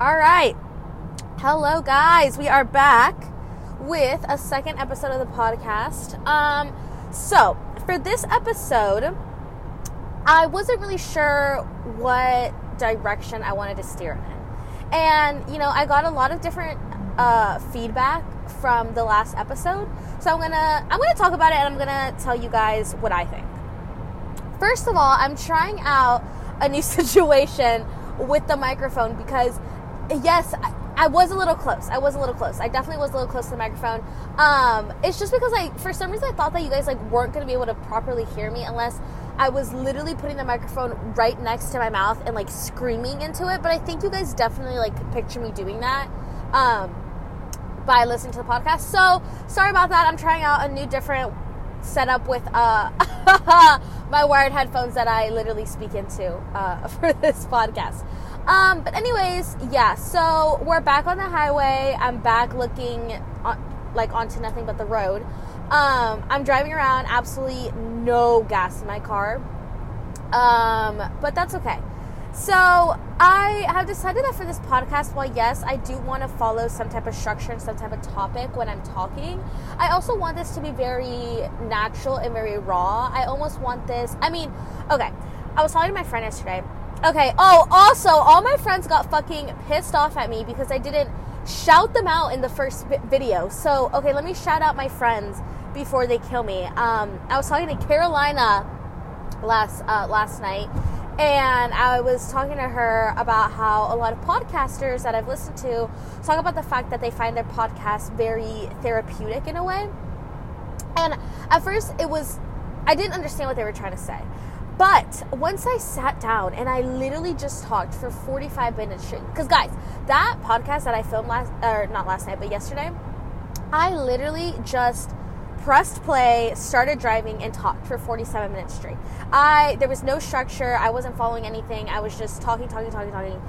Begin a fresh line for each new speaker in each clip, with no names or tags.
All right. Hello, guys. We are back with a second episode of the podcast. Um, so, for this episode, I wasn't really sure what direction I wanted to steer in. And, you know, I got a lot of different uh, feedback from the last episode. So I'm gonna I'm gonna talk about it and I'm gonna tell you guys what I think. First of all, I'm trying out a new situation with the microphone because yes, I, I was a little close. I was a little close. I definitely was a little close to the microphone. Um, it's just because I, for some reason I thought that you guys like weren't gonna be able to properly hear me unless I was literally putting the microphone right next to my mouth and like screaming into it. But I think you guys definitely like could picture me doing that. Um, by listening to the podcast. So sorry about that. I'm trying out a new different setup with uh, my wired headphones that I literally speak into uh, for this podcast. Um, but anyways, yeah. So we're back on the highway. I'm back looking on, like onto nothing but the road. Um, I'm driving around, absolutely no gas in my car. Um, but that's okay. So I have decided that for this podcast, while yes, I do want to follow some type of structure and some type of topic when I'm talking, I also want this to be very natural and very raw. I almost want this. I mean, okay, I was talking to my friend yesterday. Okay, oh, also, all my friends got fucking pissed off at me because I didn't shout them out in the first video. So, okay, let me shout out my friends before they kill me. Um, I was talking to Carolina last uh, last night and I was talking to her about how a lot of podcasters that I've listened to talk about the fact that they find their podcast very therapeutic in a way. And at first, it was, I didn't understand what they were trying to say. But once I sat down and I literally just talked for 45 minutes straight, because guys, that podcast that I filmed last, or not last night, but yesterday, I literally just pressed play, started driving, and talked for 47 minutes straight. I there was no structure. I wasn't following anything. I was just talking, talking, talking, talking,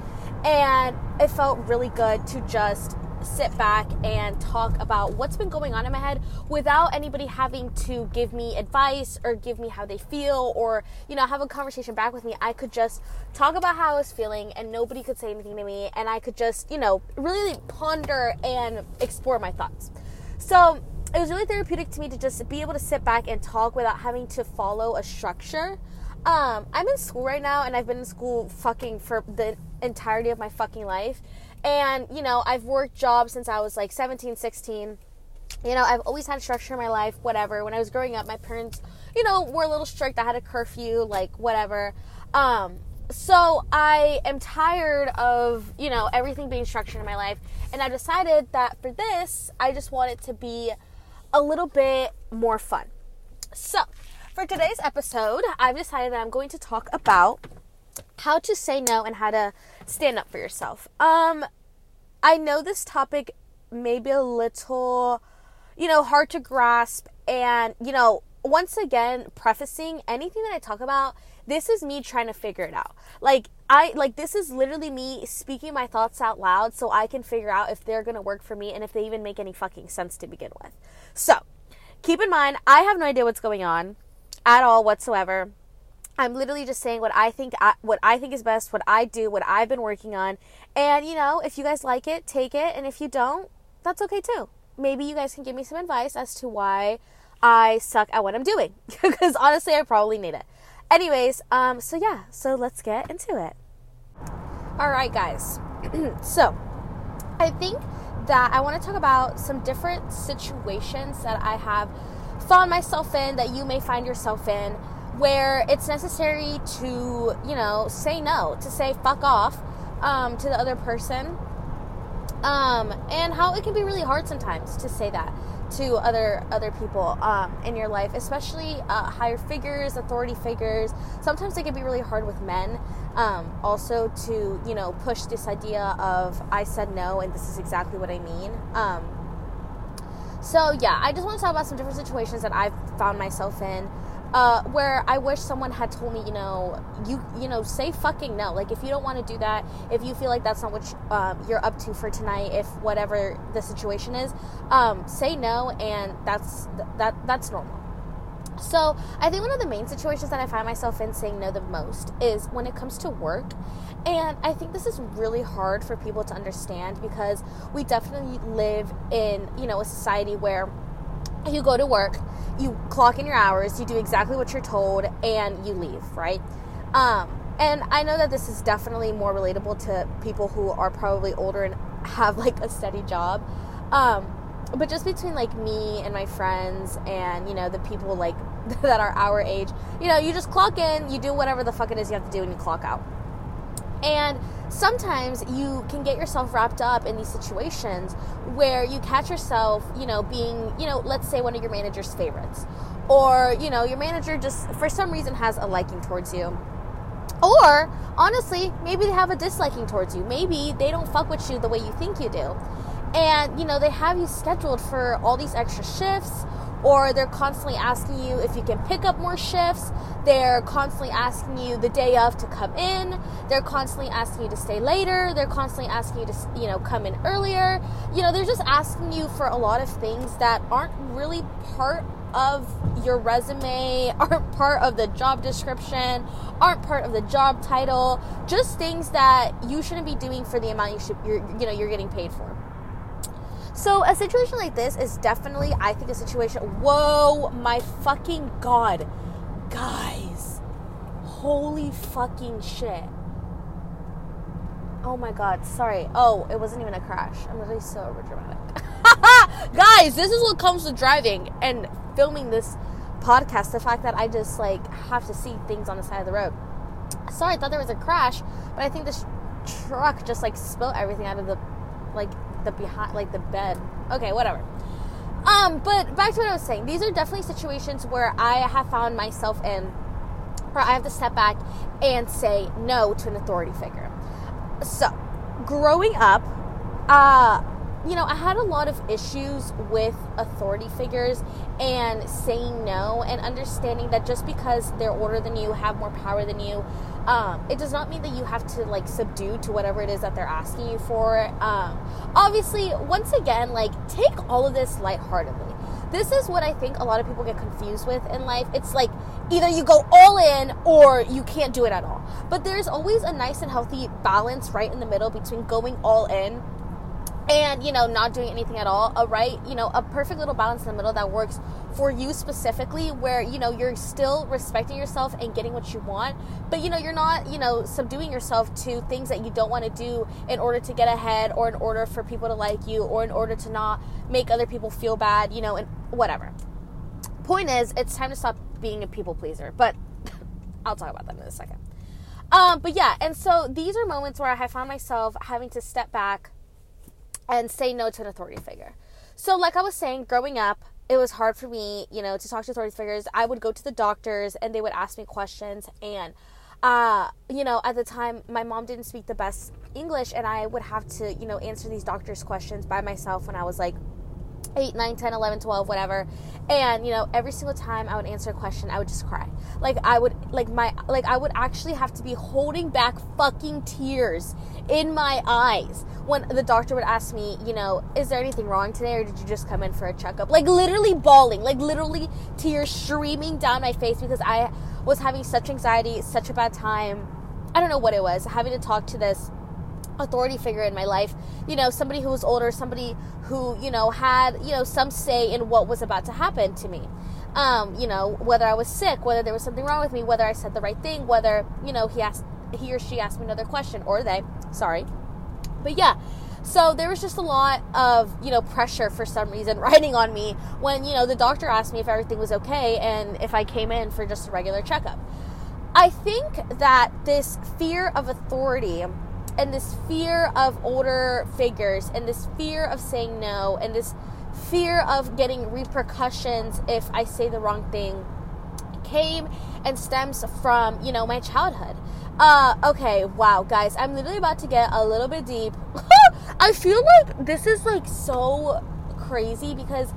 and it felt really good to just sit back and talk about what's been going on in my head without anybody having to give me advice or give me how they feel or you know have a conversation back with me i could just talk about how i was feeling and nobody could say anything to me and i could just you know really ponder and explore my thoughts so it was really therapeutic to me to just be able to sit back and talk without having to follow a structure. Um, I'm in school right now, and I've been in school fucking for the entirety of my fucking life. And, you know, I've worked jobs since I was like 17, 16. You know, I've always had structure in my life, whatever. When I was growing up, my parents, you know, were a little strict. I had a curfew, like, whatever. Um, so I am tired of, you know, everything being structured in my life. And I decided that for this, I just want it to be a little bit more fun. So, for today's episode, I've decided that I'm going to talk about how to say no and how to stand up for yourself. Um, I know this topic may be a little, you know, hard to grasp, and you know, once again, prefacing anything that I talk about, this is me trying to figure it out. Like, I like this is literally me speaking my thoughts out loud so I can figure out if they're gonna work for me and if they even make any fucking sense to begin with. So, keep in mind, I have no idea what's going on at all whatsoever. I'm literally just saying what I think what I think is best, what I do, what I've been working on. And you know, if you guys like it, take it, and if you don't, that's okay too. Maybe you guys can give me some advice as to why I suck at what I'm doing because honestly, I probably need it. Anyways, um so yeah, so let's get into it. All right, guys. so, I think that I want to talk about some different situations that I have found myself in that you may find yourself in where it's necessary to, you know, say no, to say fuck off um, to the other person. Um, and how it can be really hard sometimes to say that to other other people um, in your life, especially uh, higher figures, authority figures. Sometimes it can be really hard with men. Um, also, to you know, push this idea of I said no, and this is exactly what I mean. Um, so yeah, I just want to talk about some different situations that I've found myself in uh, where I wish someone had told me, you know, you you know, say fucking no. Like if you don't want to do that, if you feel like that's not what you, um, you're up to for tonight, if whatever the situation is, um, say no, and that's that that's normal. So, I think one of the main situations that I find myself in saying no the most is when it comes to work. And I think this is really hard for people to understand because we definitely live in, you know, a society where you go to work, you clock in your hours, you do exactly what you're told, and you leave, right? Um, and I know that this is definitely more relatable to people who are probably older and have like a steady job. Um, but just between like me and my friends and you know the people like that are our age you know you just clock in you do whatever the fuck it is you have to do and you clock out and sometimes you can get yourself wrapped up in these situations where you catch yourself you know being you know let's say one of your manager's favorites or you know your manager just for some reason has a liking towards you. Or honestly maybe they have a disliking towards you. Maybe they don't fuck with you the way you think you do. And you know they have you scheduled for all these extra shifts or they're constantly asking you if you can pick up more shifts. They're constantly asking you the day of to come in. They're constantly asking you to stay later. They're constantly asking you to you know come in earlier. You know they're just asking you for a lot of things that aren't really part of your resume aren't part of the job description aren't part of the job title. Just things that you shouldn't be doing for the amount you should you're, you know you're getting paid for so a situation like this is definitely, I think, a situation. Whoa, my fucking god, guys! Holy fucking shit! Oh my god, sorry. Oh, it wasn't even a crash. I'm literally so overdramatic. guys, this is what comes with driving and filming this podcast. The fact that I just like have to see things on the side of the road. Sorry, I thought there was a crash, but I think this truck just like spilled everything out of the like the behind like the bed. Okay, whatever. Um, but back to what I was saying. These are definitely situations where I have found myself in where I have to step back and say no to an authority figure. So, growing up, uh, you know, I had a lot of issues with authority figures and saying no and understanding that just because they're older than you, have more power than you, um, it does not mean that you have to like subdue to whatever it is that they're asking you for. Um, obviously, once again, like take all of this lightheartedly. This is what I think a lot of people get confused with in life. It's like either you go all in or you can't do it at all. But there's always a nice and healthy balance right in the middle between going all in and you know not doing anything at all a right you know a perfect little balance in the middle that works for you specifically where you know you're still respecting yourself and getting what you want but you know you're not you know subduing yourself to things that you don't want to do in order to get ahead or in order for people to like you or in order to not make other people feel bad you know and whatever. Point is it's time to stop being a people pleaser but i'll talk about that in a second. Um, but yeah and so these are moments where i have found myself having to step back and say no to an authority figure. So, like I was saying, growing up, it was hard for me, you know, to talk to authority figures. I would go to the doctors and they would ask me questions. And, uh, you know, at the time, my mom didn't speak the best English, and I would have to, you know, answer these doctors' questions by myself when I was like 8, 9, 10, 11, 12, whatever. And, you know, every single time I would answer a question, I would just cry. Like, I would, like, my, like, I would actually have to be holding back fucking tears in my eyes when the doctor would ask me, you know, is there anything wrong today or did you just come in for a checkup? Like, literally bawling, like, literally tears streaming down my face because I was having such anxiety, such a bad time. I don't know what it was, having to talk to this authority figure in my life. You know somebody who was older somebody who you know had you know some say in what was about to happen to me. Um, you know whether i was sick whether there was something wrong with me whether i said the right thing whether you know he asked he or she asked me another question or they sorry. But yeah so there was just a lot of you know pressure for some reason riding on me when you know the doctor asked me if everything was okay and if i came in for just a regular checkup. I think that this fear of authority and this fear of older figures and this fear of saying no and this fear of getting repercussions if I say the wrong thing came and stems from, you know, my childhood. Uh, okay, wow, guys, I'm literally about to get a little bit deep. I feel like this is like so crazy because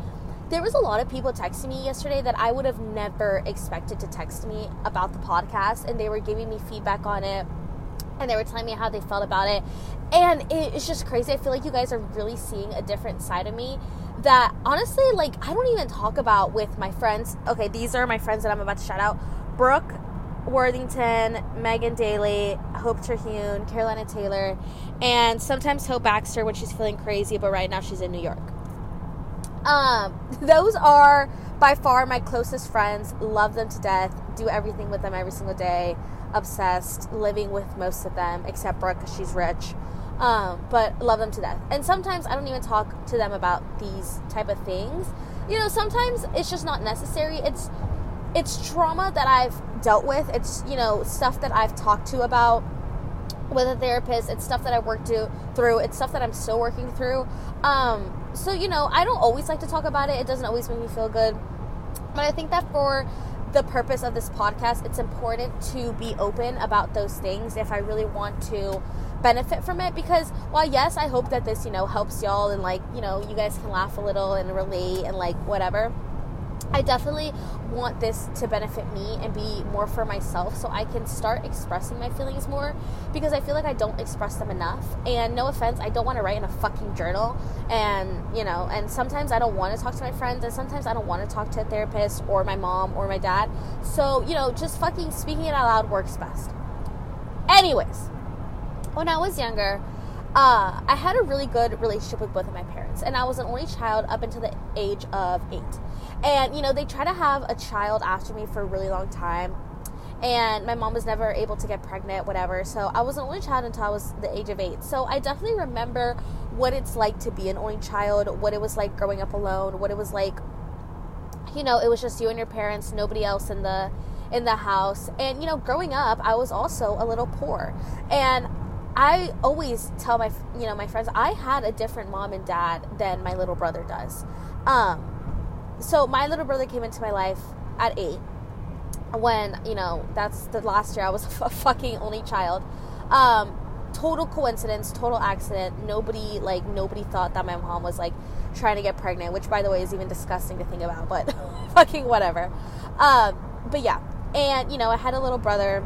there was a lot of people texting me yesterday that I would have never expected to text me about the podcast and they were giving me feedback on it and they were telling me how they felt about it. And it's just crazy. I feel like you guys are really seeing a different side of me that honestly, like, I don't even talk about with my friends. Okay, these are my friends that I'm about to shout out Brooke Worthington, Megan Daly, Hope Terhune, Carolina Taylor, and sometimes Hope Baxter when she's feeling crazy, but right now she's in New York. Um, those are by far my closest friends. Love them to death. Do everything with them every single day. Obsessed. Living with most of them, except Brooke because she's rich. Um, but love them to death. And sometimes I don't even talk to them about these type of things. You know, sometimes it's just not necessary. It's it's trauma that I've dealt with. It's you know stuff that I've talked to about with a therapist. It's stuff that I worked to, through. It's stuff that I'm still working through. Um, so you know, I don't always like to talk about it. It doesn't always make me feel good. But I think that for the purpose of this podcast, it's important to be open about those things if I really want to benefit from it. Because while yes i hope that this you know helps y'all and like you know you guys can laugh a little and relate and like whatever I definitely want this to benefit me and be more for myself so I can start expressing my feelings more because I feel like I don't express them enough. And no offense, I don't want to write in a fucking journal. And, you know, and sometimes I don't want to talk to my friends and sometimes I don't want to talk to a therapist or my mom or my dad. So, you know, just fucking speaking it out loud works best. Anyways, when I was younger, uh, I had a really good relationship with both of my parents, and I was an only child up until the age of eight. And you know, they try to have a child after me for a really long time, and my mom was never able to get pregnant, whatever. So I was an only child until I was the age of eight. So I definitely remember what it's like to be an only child, what it was like growing up alone, what it was like. You know, it was just you and your parents, nobody else in the in the house. And you know, growing up, I was also a little poor, and I always tell my you know my friends I had a different mom and dad than my little brother does. Um, so my little brother came into my life at eight when you know that's the last year I was a fucking only child. Um, total coincidence, total accident. Nobody like nobody thought that my mom was like trying to get pregnant, which by the way is even disgusting to think about, but fucking whatever. Um, but yeah, and you know I had a little brother,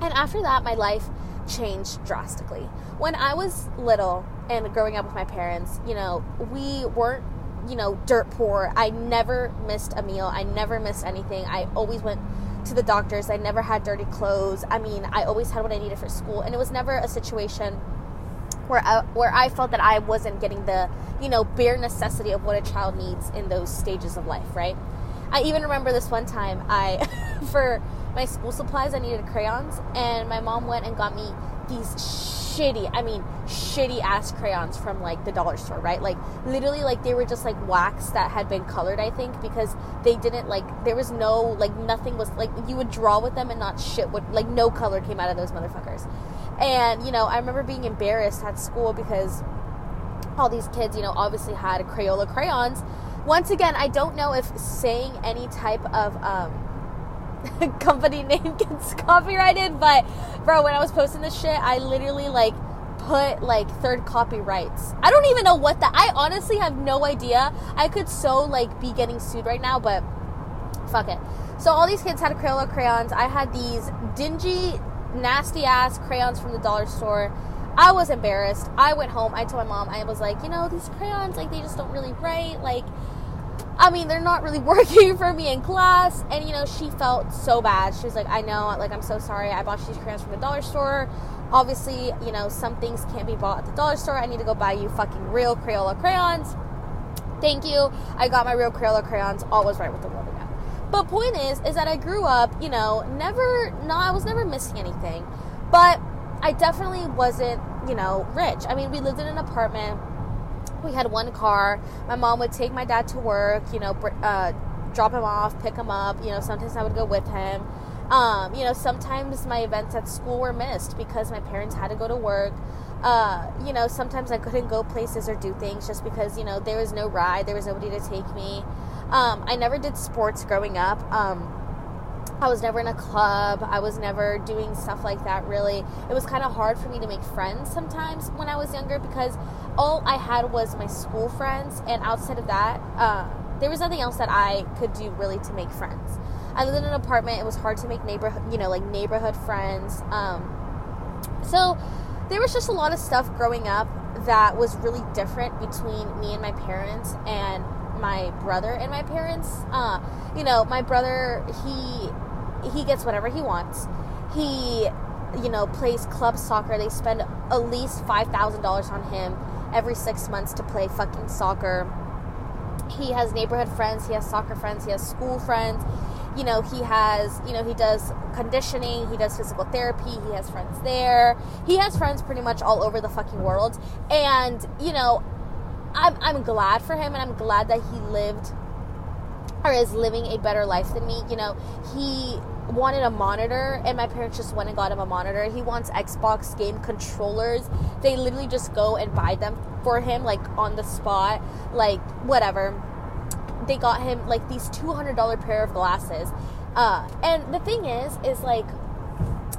and after that my life changed drastically. When I was little and growing up with my parents, you know, we weren't, you know, dirt poor. I never missed a meal. I never missed anything. I always went to the doctors. I never had dirty clothes. I mean, I always had what I needed for school, and it was never a situation where I, where I felt that I wasn't getting the, you know, bare necessity of what a child needs in those stages of life, right? I even remember this one time I for my school supplies, I needed crayons, and my mom went and got me these shitty, I mean, shitty ass crayons from like the dollar store, right? Like literally, like they were just like wax that had been colored, I think, because they didn't like there was no like nothing was like you would draw with them and not shit would like no color came out of those motherfuckers. And you know, I remember being embarrassed at school because all these kids, you know, obviously had Crayola crayons. Once again, I don't know if saying any type of um, company name gets copyrighted, but bro, when I was posting this shit, I literally like put like third copyrights. I don't even know what that. I honestly have no idea. I could so like be getting sued right now, but fuck it. So all these kids had Crayola crayons. I had these dingy, nasty ass crayons from the dollar store. I was embarrassed. I went home. I told my mom. I was like, you know, these crayons like they just don't really write. Like I mean, they're not really working for me in class. And, you know, she felt so bad. She was like, I know, like, I'm so sorry. I bought these crayons from the dollar store. Obviously, you know, some things can't be bought at the dollar store. I need to go buy you fucking real Crayola crayons. Thank you. I got my real Crayola crayons. All was right with the world again. But point is, is that I grew up, you know, never, no, I was never missing anything. But I definitely wasn't, you know, rich. I mean, we lived in an apartment we had one car. My mom would take my dad to work, you know, uh, drop him off, pick him up. You know, sometimes I would go with him. Um, you know, sometimes my events at school were missed because my parents had to go to work. Uh, you know, sometimes I couldn't go places or do things just because, you know, there was no ride, there was nobody to take me. Um, I never did sports growing up. Um, I was never in a club. I was never doing stuff like that really. It was kind of hard for me to make friends sometimes when I was younger because all I had was my school friends, and outside of that, uh, there was nothing else that I could do really to make friends. I lived in an apartment. It was hard to make neighborhood, you know, like neighborhood friends. Um, So there was just a lot of stuff growing up that was really different between me and my parents and my brother and my parents. Uh, you know, my brother he he gets whatever he wants. He you know plays club soccer. They spend at least five thousand dollars on him every six months to play fucking soccer. He has neighborhood friends. He has soccer friends. He has school friends. You know, he has, you know, he does conditioning, he does physical therapy, he has friends there. He has friends pretty much all over the fucking world. And, you know, I'm, I'm glad for him and I'm glad that he lived or is living a better life than me. You know, he wanted a monitor and my parents just went and got him a monitor. He wants Xbox game controllers. They literally just go and buy them for him like on the spot, like whatever. They got him like these $200 pair of glasses. Uh, and the thing is is like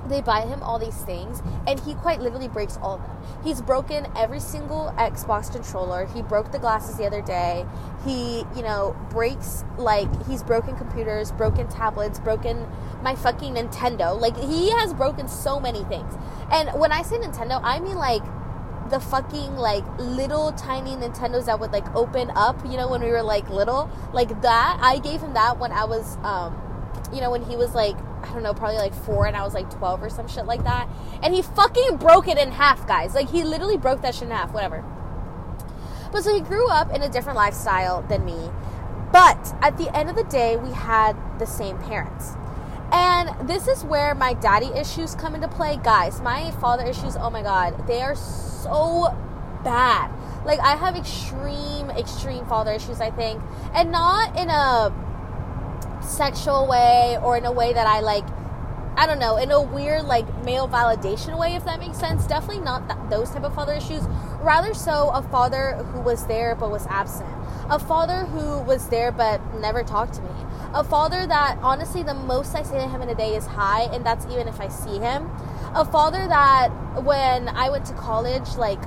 they buy him all these things and he quite literally breaks all of them. He's broken every single Xbox controller. He broke the glasses the other day. He, you know, breaks like he's broken computers, broken tablets, broken my fucking Nintendo. Like he has broken so many things. And when I say Nintendo, I mean like the fucking like little tiny Nintendos that would like open up, you know, when we were like little, like that. I gave him that when I was um you know, when he was like I don't know, probably like four and I was like 12 or some shit like that. And he fucking broke it in half, guys. Like, he literally broke that shit in half, whatever. But so he grew up in a different lifestyle than me. But at the end of the day, we had the same parents. And this is where my daddy issues come into play. Guys, my father issues, oh my god, they are so bad. Like, I have extreme, extreme father issues, I think. And not in a sexual way or in a way that I like I don't know, in a weird like male validation way, if that makes sense. Definitely not that, those type of father issues. Rather so a father who was there but was absent. A father who was there but never talked to me. A father that honestly the most I say to him in a day is hi, and that's even if I see him. A father that when I went to college, like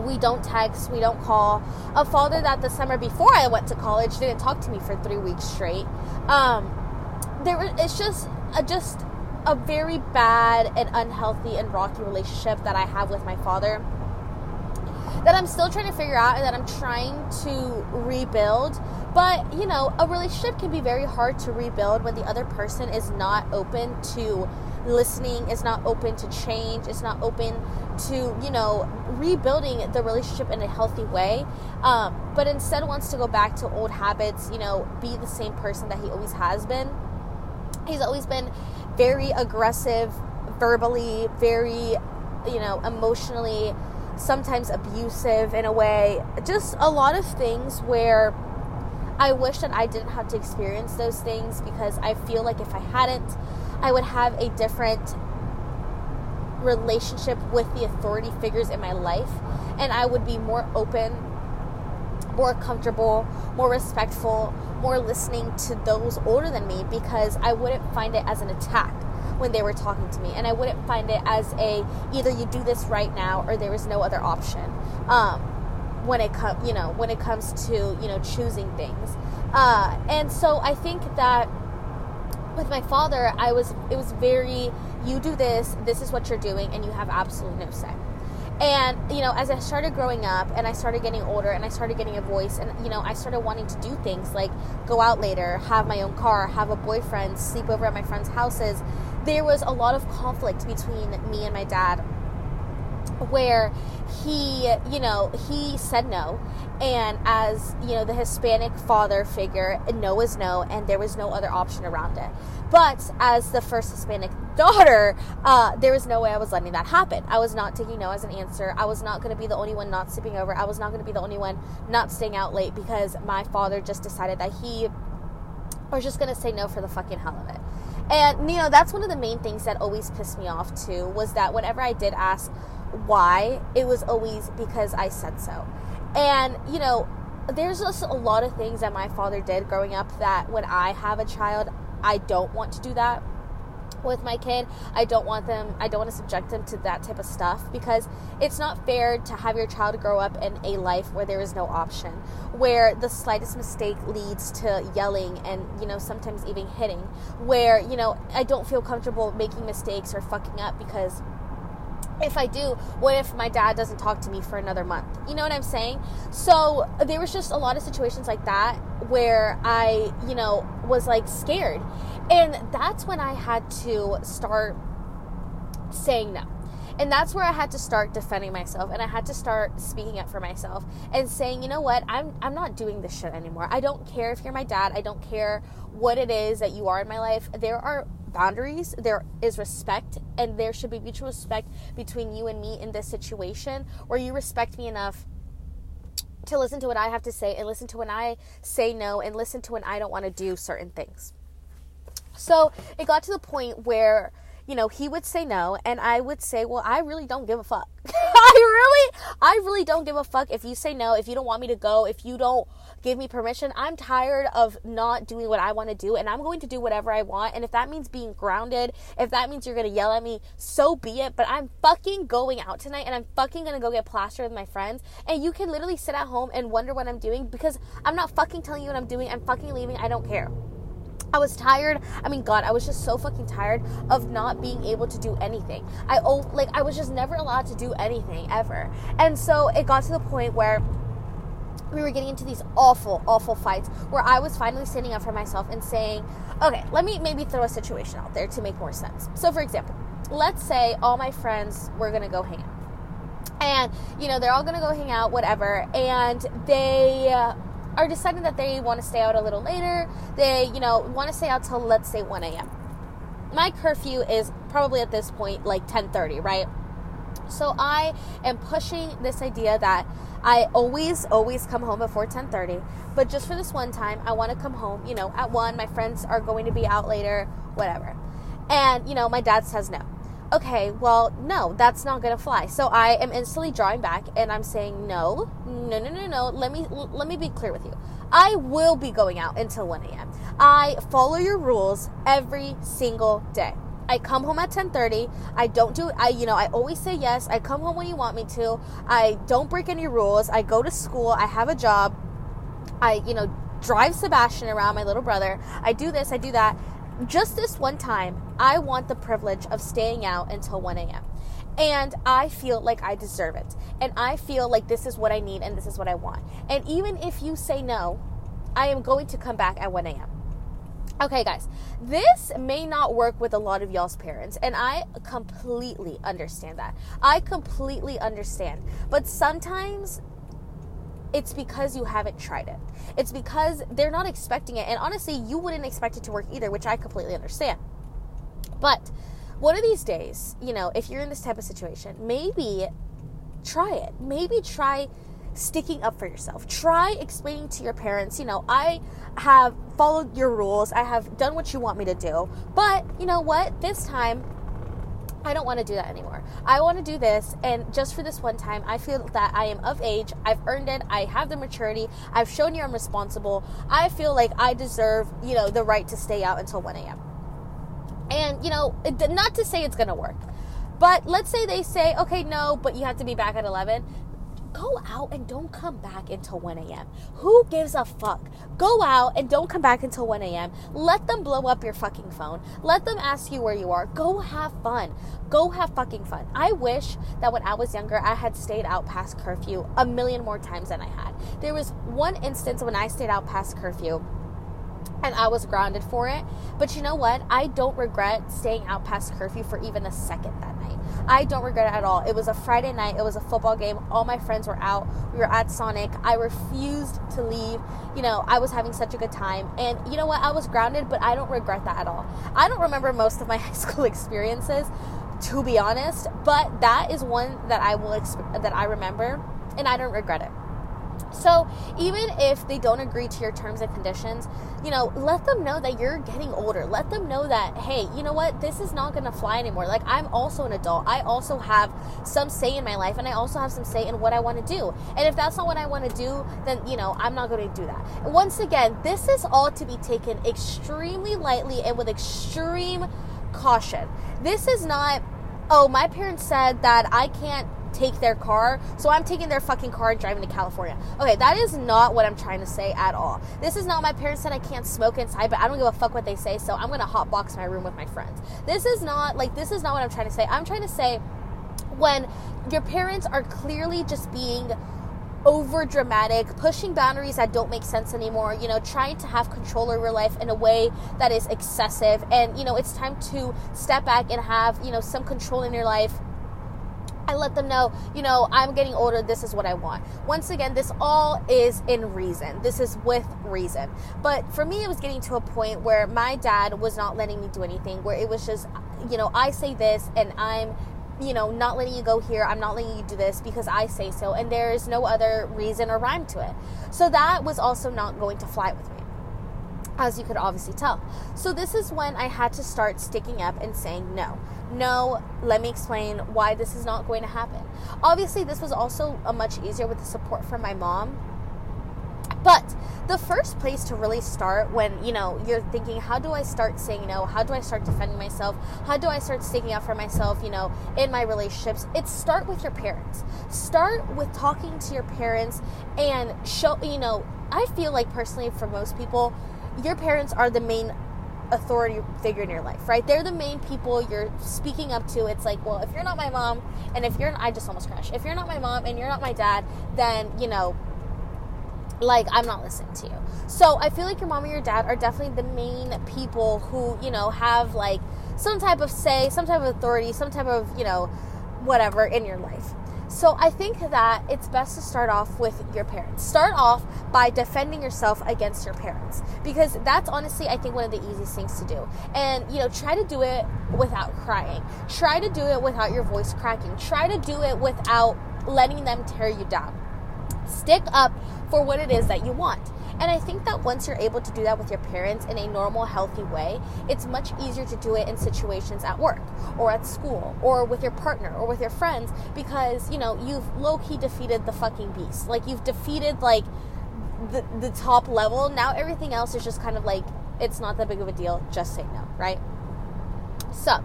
we don't text, we don't call. A father that the summer before I went to college didn't talk to me for three weeks straight. Um, there, it's just a, just a very bad and unhealthy and rocky relationship that I have with my father that I'm still trying to figure out and that I'm trying to rebuild. But, you know, a relationship can be very hard to rebuild when the other person is not open to listening, is not open to change, is not open to, you know, rebuilding the relationship in a healthy way. Um, but instead wants to go back to old habits, you know, be the same person that he always has been. He's always been very aggressive verbally, very, you know, emotionally, sometimes abusive in a way. Just a lot of things where I wish that I didn't have to experience those things because I feel like if I hadn't, I would have a different relationship with the authority figures in my life and I would be more open, more comfortable, more respectful, more listening to those older than me because I wouldn't find it as an attack when they were talking to me and I wouldn't find it as a either you do this right now or there is no other option. Um, when it comes, you know, when it comes to you know choosing things, uh, and so I think that with my father, I was it was very you do this, this is what you're doing, and you have absolutely no say. And you know, as I started growing up and I started getting older and I started getting a voice and you know, I started wanting to do things like go out later, have my own car, have a boyfriend, sleep over at my friends' houses. There was a lot of conflict between me and my dad where he, you know, he said no. And as, you know, the Hispanic father figure, no is no, and there was no other option around it. But as the first Hispanic daughter, uh, there was no way I was letting that happen. I was not taking no as an answer. I was not going to be the only one not sleeping over. I was not going to be the only one not staying out late because my father just decided that he was just going to say no for the fucking hell of it. And, you know, that's one of the main things that always pissed me off too was that whenever I did ask, why, it was always because I said so. And, you know, there's just a lot of things that my father did growing up that when I have a child, I don't want to do that with my kid. I don't want them, I don't want to subject them to that type of stuff because it's not fair to have your child grow up in a life where there is no option, where the slightest mistake leads to yelling and, you know, sometimes even hitting, where, you know, I don't feel comfortable making mistakes or fucking up because if I do, what if my dad doesn't talk to me for another month? You know what I'm saying? So there was just a lot of situations like that where I, you know, was like scared. And that's when I had to start saying no. And that's where I had to start defending myself and I had to start speaking up for myself and saying, you know what, I'm I'm not doing this shit anymore. I don't care if you're my dad. I don't care what it is that you are in my life. There are boundaries, there is respect, and there should be mutual respect between you and me in this situation where you respect me enough to listen to what I have to say and listen to when I say no and listen to when I don't want to do certain things. So it got to the point where you know, he would say no, and I would say, well, I really don't give a fuck. I really, I really don't give a fuck if you say no, if you don't want me to go, if you don't give me permission. I'm tired of not doing what I want to do, and I'm going to do whatever I want. And if that means being grounded, if that means you're going to yell at me, so be it. But I'm fucking going out tonight, and I'm fucking going to go get plastered with my friends. And you can literally sit at home and wonder what I'm doing because I'm not fucking telling you what I'm doing. I'm fucking leaving. I don't care. I was tired. I mean, God, I was just so fucking tired of not being able to do anything. I oh, like I was just never allowed to do anything ever. And so it got to the point where we were getting into these awful, awful fights where I was finally standing up for myself and saying, okay, let me maybe throw a situation out there to make more sense. So, for example, let's say all my friends were gonna go hang out. And, you know, they're all gonna go hang out, whatever, and they. Uh, are deciding that they want to stay out a little later. They, you know, want to stay out till let's say 1 a.m. My curfew is probably at this point like 10:30, right? So I am pushing this idea that I always, always come home before 10:30. But just for this one time, I want to come home. You know, at one, my friends are going to be out later, whatever. And you know, my dad says no okay, well, no, that's not going to fly. So I am instantly drawing back and I'm saying, no, no, no, no, no. Let me, let me be clear with you. I will be going out until 1 a.m. I follow your rules every single day. I come home at 10:30. I don't do I you know, I always say yes. I come home when you want me to. I don't break any rules. I go to school. I have a job. I, you know, drive Sebastian around my little brother. I do this, I do that just this one time, I want the privilege of staying out until 1 a.m. And I feel like I deserve it. And I feel like this is what I need and this is what I want. And even if you say no, I am going to come back at 1 a.m. Okay, guys, this may not work with a lot of y'all's parents, and I completely understand that. I completely understand. But sometimes it's because you haven't tried it. It's because they're not expecting it. And honestly, you wouldn't expect it to work either, which I completely understand. But one of these days, you know, if you're in this type of situation, maybe try it. Maybe try sticking up for yourself. Try explaining to your parents, you know, I have followed your rules. I have done what you want me to do. But, you know what? This time I don't want to do that anymore. I want to do this, and just for this one time, I feel that I am of age. I've earned it. I have the maturity. I've shown you I'm responsible. I feel like I deserve, you know, the right to stay out until 1 a.m. And, you know, not to say it's going to work, but let's say they say, okay, no, but you have to be back at 11 go out and don't come back until 1 a.m. Who gives a fuck? Go out and don't come back until 1 a.m. Let them blow up your fucking phone. Let them ask you where you are. Go have fun. Go have fucking fun. I wish that when I was younger, I had stayed out past curfew a million more times than I had. There was one instance when I stayed out past curfew and I was grounded for it. But you know what? I don't regret staying out past curfew for even a second that night. I don't regret it at all. It was a Friday night, it was a football game. All my friends were out. We were at Sonic. I refused to leave. You know, I was having such a good time. And you know what? I was grounded, but I don't regret that at all. I don't remember most of my high school experiences, to be honest, but that is one that I will exp- that I remember and I don't regret it. So even if they don't agree to your terms and conditions, you know, let them know that you're getting older. Let them know that, hey, you know what, this is not going to fly anymore. Like, I'm also an adult. I also have some say in my life, and I also have some say in what I want to do. And if that's not what I want to do, then, you know, I'm not going to do that. Once again, this is all to be taken extremely lightly and with extreme caution. This is not, oh, my parents said that I can't take their car, so I'm taking their fucking car and driving to California. Okay, that is not what I'm trying to say at all. This is not my parents said I can't smoke inside, but I don't give a fuck what they say, so I'm gonna hotbox my room with my friends. This is not like this is not what I'm trying to say. I'm trying to say when your parents are clearly just being over dramatic, pushing boundaries that don't make sense anymore, you know, trying to have control over your life in a way that is excessive. And, you know, it's time to step back and have, you know, some control in your life. I let them know, you know, I'm getting older, this is what I want. Once again, this all is in reason. This is with reason. But for me, it was getting to a point where my dad was not letting me do anything, where it was just, you know, I say this and I'm you know, not letting you go here. I'm not letting you do this because I say so. And there's no other reason or rhyme to it. So that was also not going to fly with me, as you could obviously tell. So this is when I had to start sticking up and saying no. No, let me explain why this is not going to happen. Obviously, this was also a much easier with the support from my mom but the first place to really start when, you know, you're thinking, how do I start saying no? How do I start defending myself? How do I start sticking up for myself, you know, in my relationships? It's start with your parents. Start with talking to your parents and show, you know, I feel like personally for most people, your parents are the main authority figure in your life, right? They're the main people you're speaking up to. It's like, well, if you're not my mom, and if you're, I just almost crashed. If you're not my mom and you're not my dad, then, you know, like I'm not listening to you. So I feel like your mom and your dad are definitely the main people who, you know, have like some type of say, some type of authority, some type of, you know, whatever in your life. So I think that it's best to start off with your parents. Start off by defending yourself against your parents because that's honestly I think one of the easiest things to do. And you know, try to do it without crying. Try to do it without your voice cracking. Try to do it without letting them tear you down. Stick up for what it is that you want. And I think that once you're able to do that with your parents in a normal, healthy way, it's much easier to do it in situations at work or at school or with your partner or with your friends because, you know, you've low key defeated the fucking beast. Like, you've defeated, like, the, the top level. Now everything else is just kind of like, it's not that big of a deal. Just say no, right? So,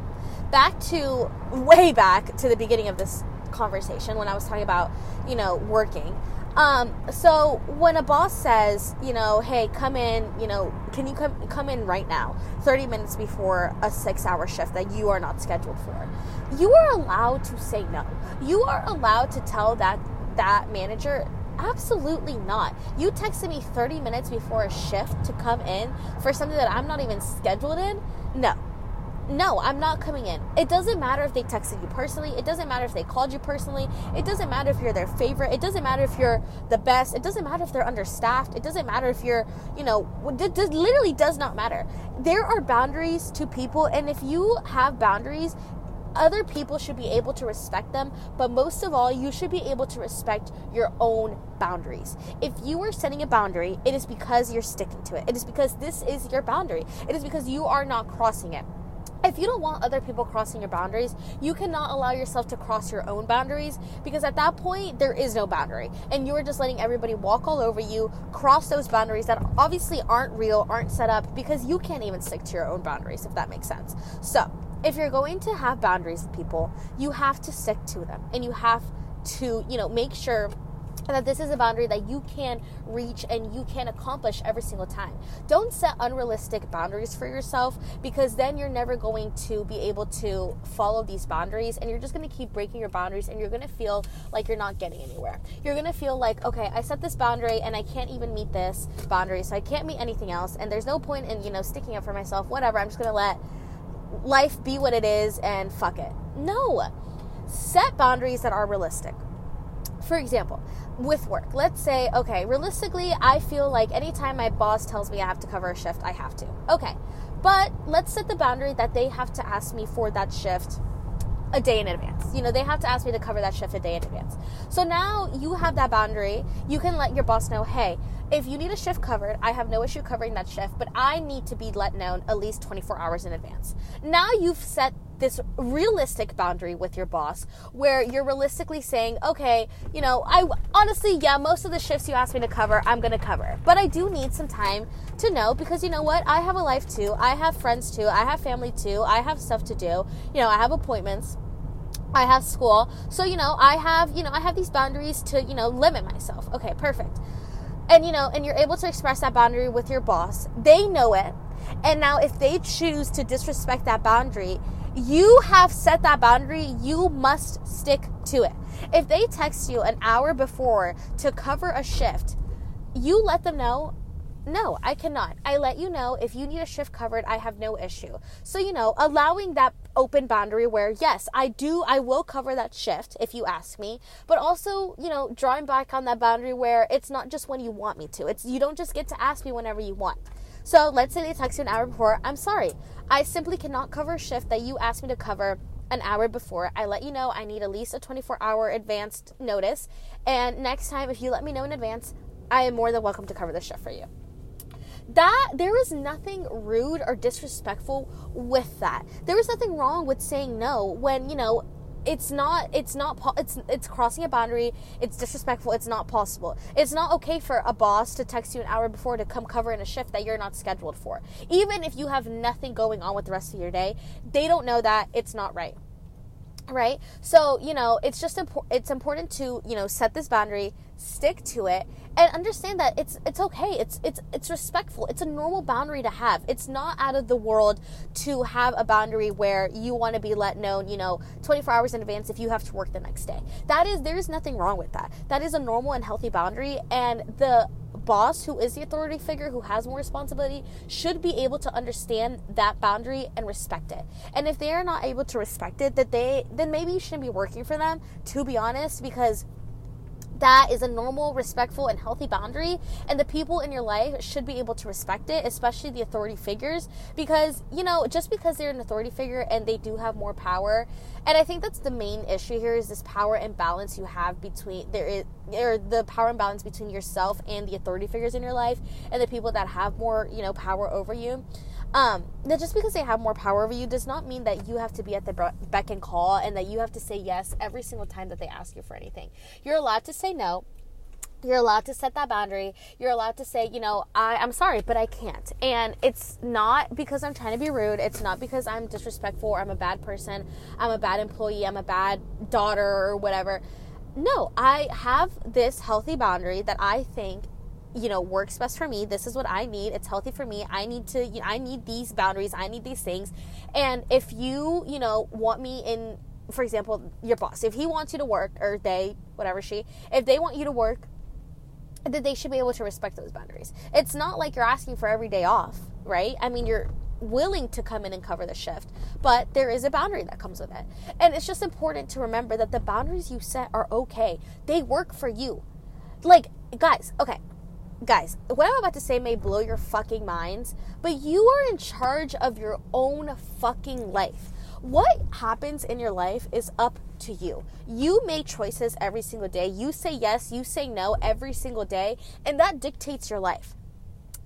back to way back to the beginning of this conversation when I was talking about, you know, working. Um, so when a boss says, you know, hey, come in, you know, can you come come in right now, 30 minutes before a 6-hour shift that you are not scheduled for. You are allowed to say no. You are allowed to tell that that manager Absolutely not. You texted me 30 minutes before a shift to come in for something that I'm not even scheduled in? No no, I'm not coming in. It doesn't matter if they texted you personally. It doesn't matter if they called you personally. It doesn't matter if you're their favorite. It doesn't matter if you're the best. It doesn't matter if they're understaffed. It doesn't matter if you're, you know, it literally does not matter. There are boundaries to people, and if you have boundaries, other people should be able to respect them, but most of all, you should be able to respect your own boundaries. If you are setting a boundary, it is because you're sticking to it. It is because this is your boundary. It is because you are not crossing it if you don't want other people crossing your boundaries, you cannot allow yourself to cross your own boundaries because at that point, there is no boundary. And you are just letting everybody walk all over you, cross those boundaries that obviously aren't real, aren't set up because you can't even stick to your own boundaries, if that makes sense. So, if you're going to have boundaries with people, you have to stick to them and you have to, you know, make sure that this is a boundary that you can reach and you can accomplish every single time. Don't set unrealistic boundaries for yourself because then you're never going to be able to follow these boundaries and you're just going to keep breaking your boundaries and you're going to feel like you're not getting anywhere. You're going to feel like, okay, I set this boundary and I can't even meet this boundary, so I can't meet anything else and there's no point in, you know, sticking up for myself, whatever. I'm just going to let life be what it is and fuck it. No. Set boundaries that are realistic for example, with work, let's say, okay, realistically, I feel like anytime my boss tells me I have to cover a shift, I have to. Okay, but let's set the boundary that they have to ask me for that shift a day in advance. You know, they have to ask me to cover that shift a day in advance. So now you have that boundary. You can let your boss know, hey, if you need a shift covered, I have no issue covering that shift, but I need to be let known at least 24 hours in advance. Now you've set this realistic boundary with your boss where you're realistically saying, okay, you know, I honestly, yeah, most of the shifts you ask me to cover, I'm going to cover. But I do need some time to know because you know what? I have a life too. I have friends too. I have family too. I have stuff to do. You know, I have appointments. I have school. So, you know, I have, you know, I have these boundaries to, you know, limit myself. Okay, perfect. And, you know, and you're able to express that boundary with your boss. They know it. And now, if they choose to disrespect that boundary, you have set that boundary, you must stick to it. If they text you an hour before to cover a shift, you let them know no, I cannot. I let you know if you need a shift covered, I have no issue. So, you know, allowing that open boundary where, yes, I do, I will cover that shift if you ask me, but also, you know, drawing back on that boundary where it's not just when you want me to. It's, you don't just get to ask me whenever you want. So, let's say they text you an hour before, I'm sorry. I simply cannot cover a shift that you asked me to cover an hour before. I let you know I need at least a 24 hour advanced notice. And next time, if you let me know in advance, I am more than welcome to cover the shift for you that there is nothing rude or disrespectful with that. There is nothing wrong with saying no when, you know, it's not it's not it's it's crossing a boundary it's disrespectful it's not possible. It's not okay for a boss to text you an hour before to come cover in a shift that you're not scheduled for. Even if you have nothing going on with the rest of your day they don't know that it's not right right? So you know it's just important it's important to you know set this boundary stick to it and understand that it's it's okay. It's it's it's respectful. It's a normal boundary to have. It's not out of the world to have a boundary where you want to be let known you know 24 hours in advance if you have to work the next day. That is there's nothing wrong with that. That is a normal and healthy boundary and the boss who is the authority figure who has more responsibility should be able to understand that boundary and respect it. And if they are not able to respect it that they then maybe you shouldn't be working for them to be honest because that is a normal, respectful, and healthy boundary. And the people in your life should be able to respect it, especially the authority figures, because, you know, just because they're an authority figure and they do have more power. And I think that's the main issue here is this power imbalance you have between there is or the power imbalance between yourself and the authority figures in your life and the people that have more, you know, power over you. Um, now, just because they have more power over you does not mean that you have to be at the beck and call and that you have to say yes every single time that they ask you for anything. You're allowed to say no. You're allowed to set that boundary. You're allowed to say, you know, I, I'm sorry, but I can't. And it's not because I'm trying to be rude. It's not because I'm disrespectful or I'm a bad person. I'm a bad employee. I'm a bad daughter or whatever. No, I have this healthy boundary that I think you know works best for me. This is what i need. It's healthy for me. I need to you know, i need these boundaries. I need these things. And if you you know want me in for example your boss if he wants you to work or they whatever she if they want you to work then they should be able to respect those boundaries. It's not like you're asking for every day off right? I mean you're willing to come in and cover the shift, but there is a boundary that comes with it. And it's just important to remember that the boundaries you set are okay. They work for you. Like, guys, okay, guys, what I'm about to say may blow your fucking minds, but you are in charge of your own fucking life. What happens in your life is up to you. You make choices every single day. You say yes, you say no every single day, and that dictates your life.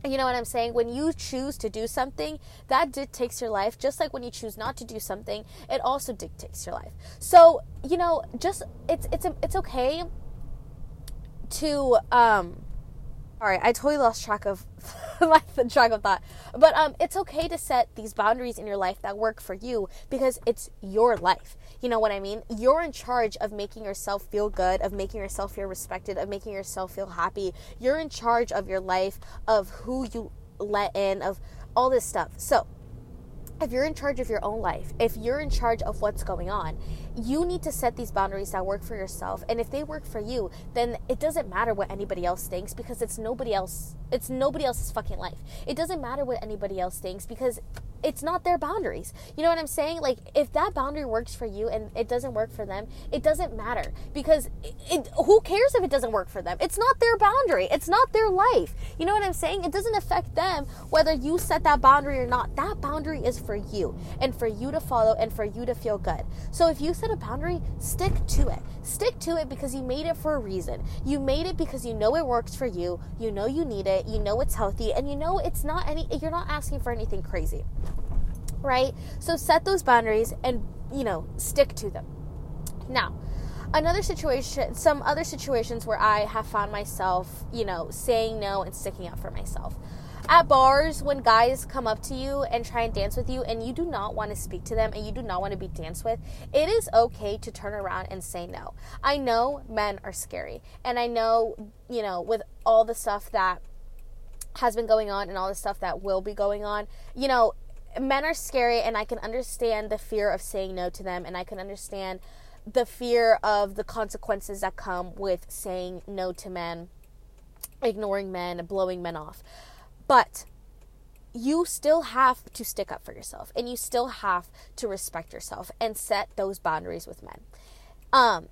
You know what I'm saying? When you choose to do something, that dictates your life. Just like when you choose not to do something, it also dictates your life. So, you know, just it's it's it's okay to um all right, I totally lost track of track of thought. But um, it's okay to set these boundaries in your life that work for you because it's your life. You know what I mean? You're in charge of making yourself feel good, of making yourself feel respected, of making yourself feel happy. You're in charge of your life, of who you let in, of all this stuff. So if you're in charge of your own life, if you're in charge of what's going on, you need to set these boundaries that work for yourself. And if they work for you, then it doesn't matter what anybody else thinks because it's nobody else it's nobody else's fucking life. It doesn't matter what anybody else thinks because it's not their boundaries. You know what I'm saying? Like if that boundary works for you and it doesn't work for them, it doesn't matter because it, it, who cares if it doesn't work for them? It's not their boundary. It's not their life. You know what I'm saying? It doesn't affect them whether you set that boundary or not. That boundary is for you and for you to follow and for you to feel good. So if you set a boundary, stick to it. Stick to it because you made it for a reason. You made it because you know it works for you. You know you need it. You know it's healthy and you know it's not any you're not asking for anything crazy right? So set those boundaries and, you know, stick to them. Now, another situation, some other situations where I have found myself, you know, saying no and sticking up for myself. At bars, when guys come up to you and try and dance with you, and you do not want to speak to them and you do not want to be danced with, it is okay to turn around and say no. I know men are scary, and I know, you know, with all the stuff that has been going on and all the stuff that will be going on, you know, men are scary and I can understand the fear of saying no to them and I can understand the fear of the consequences that come with saying no to men, ignoring men, blowing men off. But you still have to stick up for yourself and you still have to respect yourself and set those boundaries with men. Um,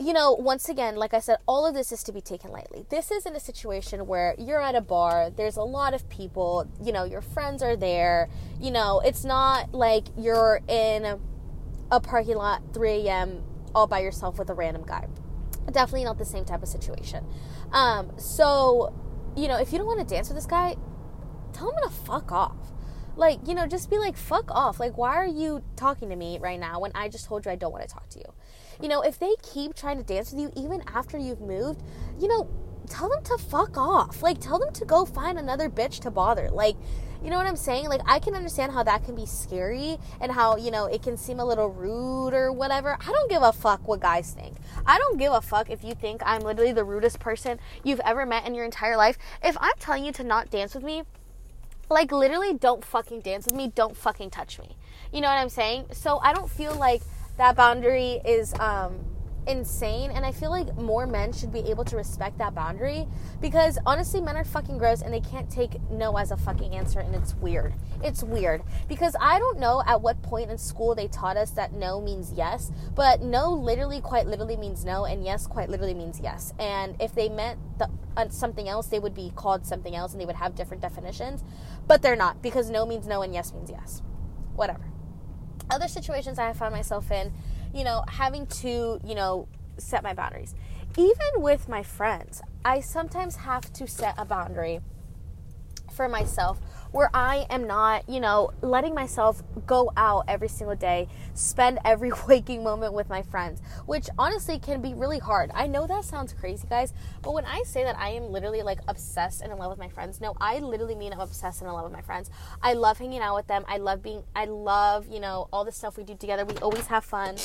you know, once again, like I said, all of this is to be taken lightly. This isn't a situation where you're at a bar, there's a lot of people, you know, your friends are there. You know, it's not like you're in a parking lot 3 a.m. all by yourself with a random guy. Definitely not the same type of situation. Um, so, you know, if you don't want to dance with this guy, tell him to fuck off. Like, you know, just be like, fuck off. Like, why are you talking to me right now when I just told you I don't want to talk to you? You know, if they keep trying to dance with you even after you've moved, you know, tell them to fuck off. Like, tell them to go find another bitch to bother. Like, you know what I'm saying? Like, I can understand how that can be scary and how, you know, it can seem a little rude or whatever. I don't give a fuck what guys think. I don't give a fuck if you think I'm literally the rudest person you've ever met in your entire life. If I'm telling you to not dance with me, like, literally, don't fucking dance with me. Don't fucking touch me. You know what I'm saying? So I don't feel like that boundary is um, insane and i feel like more men should be able to respect that boundary because honestly men are fucking gross and they can't take no as a fucking answer and it's weird. It's weird. Because i don't know at what point in school they taught us that no means yes but no literally quite literally means no and yes quite literally means yes. And if they meant the, uh, something else they would be called something else and they would have different definitions but they're not because no means no and yes means yes. Whatever other situations I have found myself in, you know, having to, you know, set my boundaries. Even with my friends, I sometimes have to set a boundary for myself where I am not, you know, letting myself go out every single day, spend every waking moment with my friends, which honestly can be really hard. I know that sounds crazy, guys, but when I say that I am literally like obsessed and in love with my friends, no, I literally mean I'm obsessed and in love with my friends. I love hanging out with them. I love being, I love, you know, all the stuff we do together. We always have fun.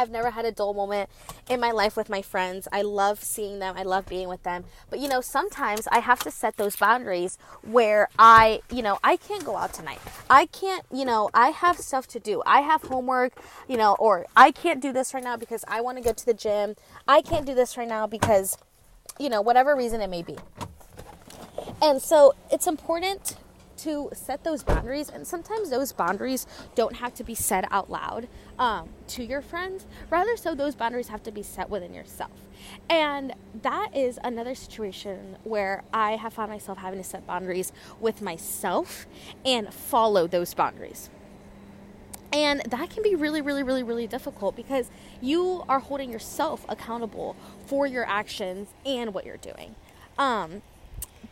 I've never had a dull moment in my life with my friends. I love seeing them. I love being with them. But you know, sometimes I have to set those boundaries where I, you know, I can't go out tonight. I can't, you know, I have stuff to do. I have homework, you know, or I can't do this right now because I want to go to the gym. I can't do this right now because, you know, whatever reason it may be. And so it's important to set those boundaries, and sometimes those boundaries don't have to be said out loud um, to your friends. Rather, so those boundaries have to be set within yourself. And that is another situation where I have found myself having to set boundaries with myself and follow those boundaries. And that can be really, really, really, really difficult because you are holding yourself accountable for your actions and what you're doing. Um,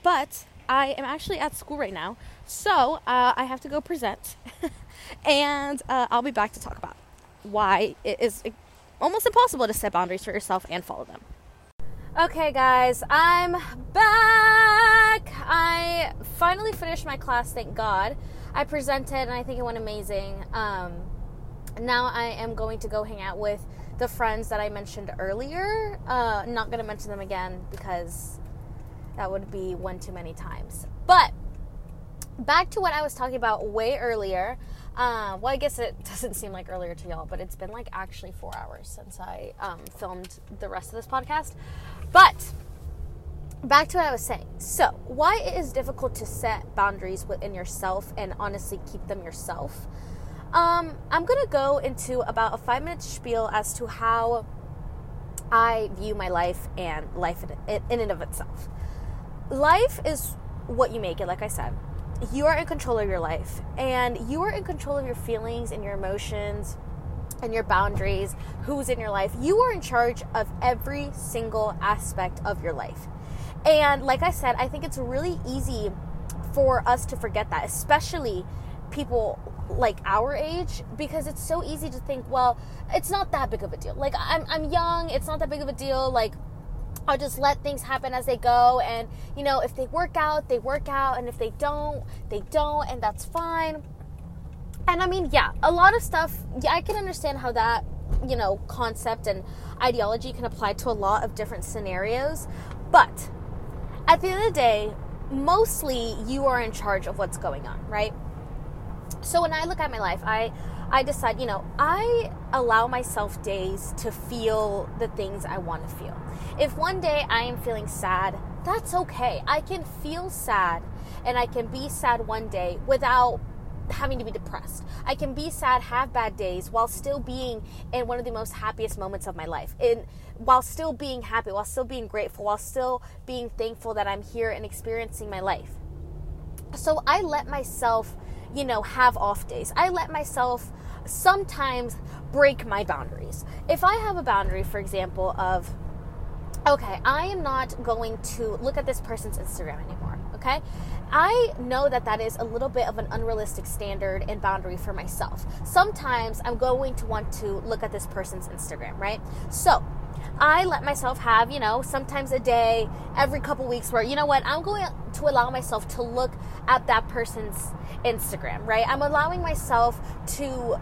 but I am actually at school right now, so uh, I have to go present, and uh, I'll be back to talk about why it is almost impossible to set boundaries for yourself and follow them. Okay, guys, I'm back. I finally finished my class, thank God. I presented and I think it went amazing. Um, now I am going to go hang out with the friends that I mentioned earlier. Uh, not going to mention them again because that would be one too many times. But back to what I was talking about way earlier. Uh, well, I guess it doesn't seem like earlier to y'all, but it's been like actually four hours since I um, filmed the rest of this podcast. But back to what I was saying. So, why it is difficult to set boundaries within yourself and honestly keep them yourself? Um, I'm gonna go into about a five minute spiel as to how I view my life and life in, in and of itself life is what you make it, like I said. You are in control of your life, and you are in control of your feelings and your emotions and your boundaries, who's in your life. You are in charge of every single aspect of your life. And like I said, I think it's really easy for us to forget that, especially people like our age because it's so easy to think well it's not that big of a deal like i'm, I'm young it's not that big of a deal like I'll just let things happen as they go. And, you know, if they work out, they work out. And if they don't, they don't. And that's fine. And I mean, yeah, a lot of stuff, yeah, I can understand how that, you know, concept and ideology can apply to a lot of different scenarios. But at the end of the day, mostly you are in charge of what's going on, right? So when I look at my life, I I decide, you know, I allow myself days to feel the things I want to feel. If one day I am feeling sad, that's okay. I can feel sad and I can be sad one day without having to be depressed. I can be sad, have bad days while still being in one of the most happiest moments of my life. In while still being happy, while still being grateful, while still being thankful that I'm here and experiencing my life. So I let myself, you know, have off days. I let myself sometimes break my boundaries. If I have a boundary, for example, of okay, I am not going to look at this person's Instagram anymore, okay? I know that that is a little bit of an unrealistic standard and boundary for myself. Sometimes I'm going to want to look at this person's Instagram, right? So, I let myself have, you know, sometimes a day, every couple weeks where, you know what, I'm going to allow myself to look at that person's Instagram, right? I'm allowing myself to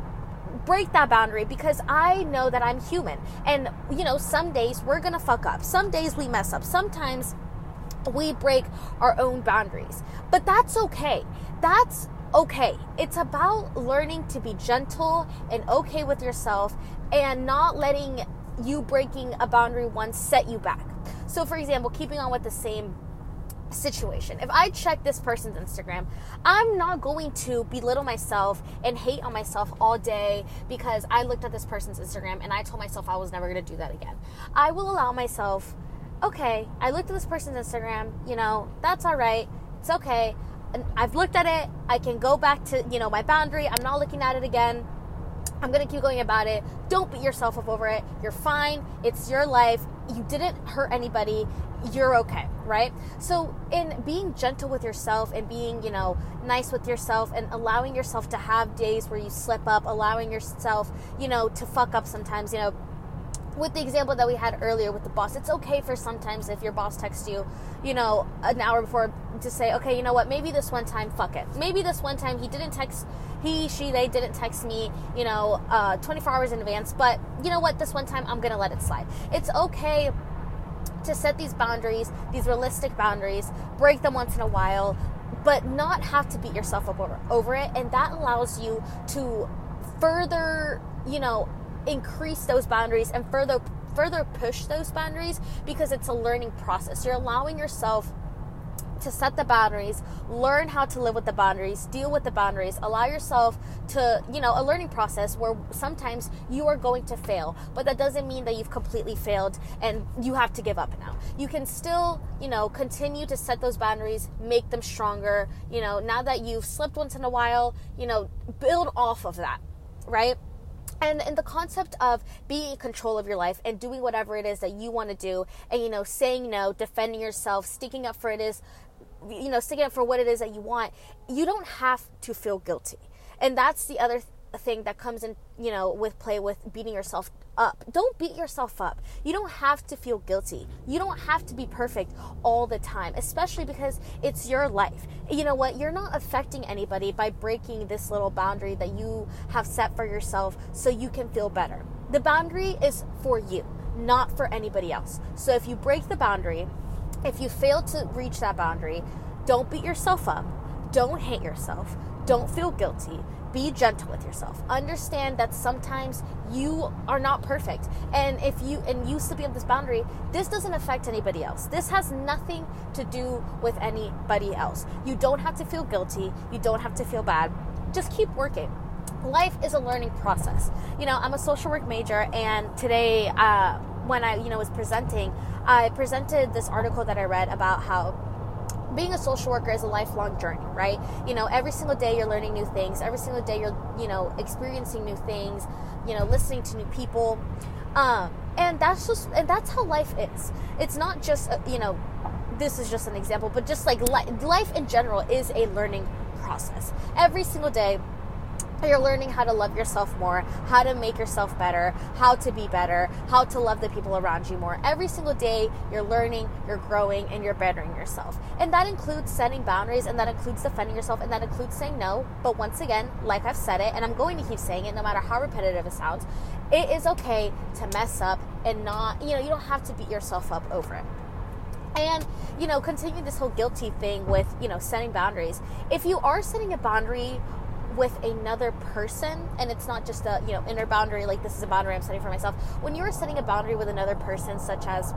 break that boundary because I know that I'm human. And, you know, some days we're going to fuck up. Some days we mess up. Sometimes we break our own boundaries. But that's okay. That's okay. It's about learning to be gentle and okay with yourself and not letting you breaking a boundary once set you back. So, for example, keeping on with the same situation. If I check this person's Instagram, I'm not going to belittle myself and hate on myself all day because I looked at this person's Instagram and I told myself I was never going to do that again. I will allow myself, okay, I looked at this person's Instagram, you know, that's all right. It's okay. And I've looked at it. I can go back to, you know, my boundary. I'm not looking at it again. I'm going to keep going about it. Don't beat yourself up over it. You're fine. It's your life. You didn't hurt anybody you're okay, right? So, in being gentle with yourself and being, you know, nice with yourself and allowing yourself to have days where you slip up, allowing yourself, you know, to fuck up sometimes, you know, with the example that we had earlier with the boss, it's okay for sometimes if your boss texts you, you know, an hour before to say, okay, you know what, maybe this one time, fuck it. Maybe this one time he didn't text, he, she, they didn't text me, you know, uh, 24 hours in advance, but you know what, this one time I'm gonna let it slide. It's okay to set these boundaries, these realistic boundaries, break them once in a while, but not have to beat yourself up over, over it. And that allows you to further, you know, increase those boundaries and further further push those boundaries because it's a learning process. You're allowing yourself to set the boundaries, learn how to live with the boundaries, deal with the boundaries, allow yourself to, you know, a learning process where sometimes you are going to fail, but that doesn't mean that you've completely failed and you have to give up now. You can still, you know, continue to set those boundaries, make them stronger, you know, now that you've slipped once in a while, you know, build off of that, right? And in the concept of being in control of your life and doing whatever it is that you want to do and you know saying no defending yourself sticking up for it is you know, sticking up for what it is that you want, you don't have to feel guilty. And that's the other th- thing that comes in, you know, with play with beating yourself up. Don't beat yourself up. You don't have to feel guilty. You don't have to be perfect all the time, especially because it's your life. You know what? You're not affecting anybody by breaking this little boundary that you have set for yourself so you can feel better. The boundary is for you, not for anybody else. So if you break the boundary, if you fail to reach that boundary, don't beat yourself up. Don't hate yourself. Don't feel guilty. Be gentle with yourself. Understand that sometimes you are not perfect. And if you and you slipping up this boundary, this doesn't affect anybody else. This has nothing to do with anybody else. You don't have to feel guilty. You don't have to feel bad. Just keep working life is a learning process. You know, I'm a social work major, and today, uh, when I, you know, was presenting, I presented this article that I read about how being a social worker is a lifelong journey, right? You know, every single day you're learning new things. Every single day you're, you know, experiencing new things. You know, listening to new people, um, and that's just and that's how life is. It's not just uh, you know, this is just an example, but just like li- life in general is a learning process. Every single day you're learning how to love yourself more, how to make yourself better, how to be better, how to love the people around you more. Every single day, you're learning, you're growing, and you're bettering yourself. And that includes setting boundaries, and that includes defending yourself, and that includes saying no. But once again, like I've said it, and I'm going to keep saying it no matter how repetitive it sounds, it is okay to mess up and not, you know, you don't have to beat yourself up over it and you know continue this whole guilty thing with you know setting boundaries if you are setting a boundary with another person and it's not just a you know inner boundary like this is a boundary i'm setting for myself. When you're setting a boundary with another person such as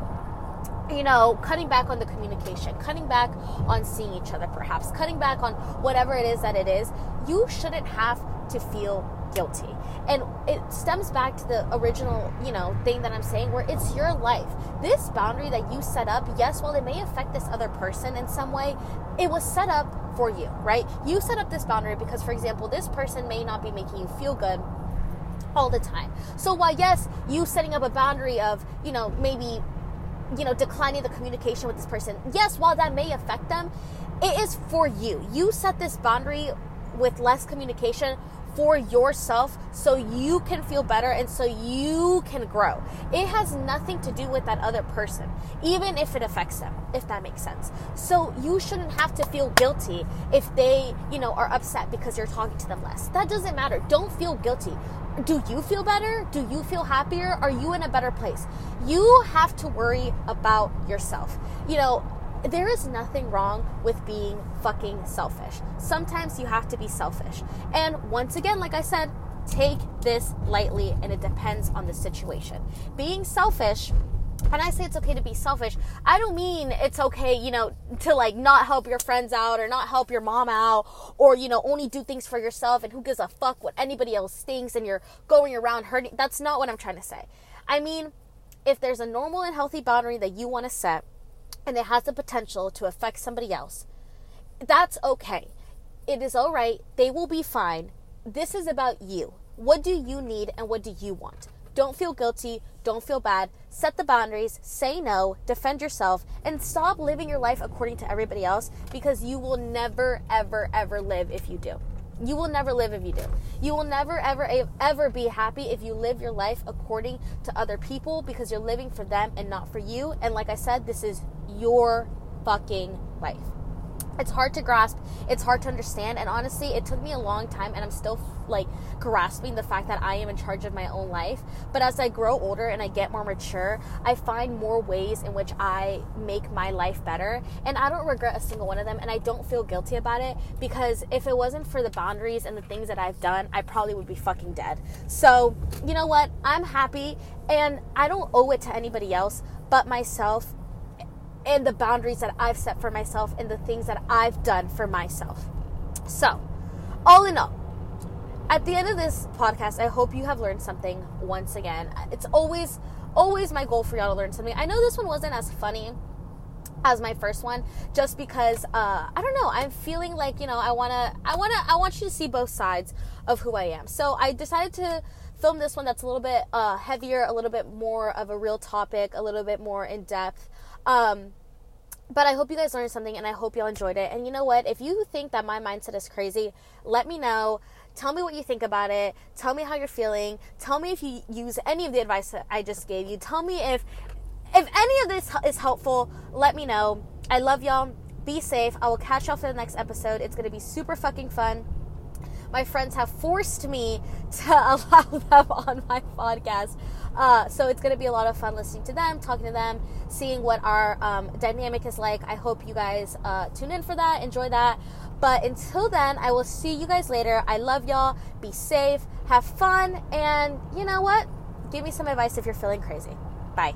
you know, cutting back on the communication, cutting back on seeing each other, perhaps, cutting back on whatever it is that it is, you shouldn't have to feel guilty. And it stems back to the original, you know, thing that I'm saying where it's your life. This boundary that you set up, yes, while it may affect this other person in some way, it was set up for you, right? You set up this boundary because, for example, this person may not be making you feel good all the time. So while yes, you setting up a boundary of, you know, maybe you know, declining the communication with this person. Yes, while that may affect them, it is for you. You set this boundary with less communication for yourself so you can feel better and so you can grow. It has nothing to do with that other person, even if it affects them, if that makes sense. So you shouldn't have to feel guilty if they, you know, are upset because you're talking to them less. That doesn't matter. Don't feel guilty. Do you feel better? Do you feel happier? Are you in a better place? You have to worry about yourself. You know, there is nothing wrong with being fucking selfish. Sometimes you have to be selfish. And once again, like I said, take this lightly and it depends on the situation. Being selfish when I say it's okay to be selfish, I don't mean it's okay, you know, to like not help your friends out or not help your mom out or, you know, only do things for yourself and who gives a fuck what anybody else thinks and you're going around hurting. That's not what I'm trying to say. I mean, if there's a normal and healthy boundary that you want to set, and it has the potential to affect somebody else, that's okay. It is all right. They will be fine. This is about you. What do you need and what do you want? Don't feel guilty. Don't feel bad. Set the boundaries. Say no. Defend yourself. And stop living your life according to everybody else because you will never, ever, ever live if you do. You will never live if you do. You will never, ever, ever be happy if you live your life according to other people because you're living for them and not for you. And like I said, this is your fucking life. It's hard to grasp, it's hard to understand, and honestly, it took me a long time, and I'm still like grasping the fact that I am in charge of my own life. But as I grow older and I get more mature, I find more ways in which I make my life better, and I don't regret a single one of them, and I don't feel guilty about it because if it wasn't for the boundaries and the things that I've done, I probably would be fucking dead. So, you know what? I'm happy, and I don't owe it to anybody else but myself and the boundaries that I've set for myself and the things that I've done for myself. So, all in all, at the end of this podcast, I hope you have learned something once again. It's always, always my goal for y'all to learn something. I know this one wasn't as funny as my first one just because uh, i don't know i'm feeling like you know i want to i want to i want you to see both sides of who i am so i decided to film this one that's a little bit uh, heavier a little bit more of a real topic a little bit more in depth um, but I hope you guys learned something and I hope y'all enjoyed it. And you know what? If you think that my mindset is crazy, let me know. Tell me what you think about it. Tell me how you're feeling. Tell me if you use any of the advice that I just gave you. Tell me if if any of this is helpful. Let me know. I love y'all. Be safe. I will catch y'all for the next episode. It's going to be super fucking fun my friends have forced me to allow them on my podcast. Uh, so it's going to be a lot of fun listening to them, talking to them, seeing what our um, dynamic is like. I hope you guys uh, tune in for that, enjoy that. But until then, I will see you guys later. I love y'all. Be safe, have fun, and you know what? Give me some advice if you're feeling crazy. Bye.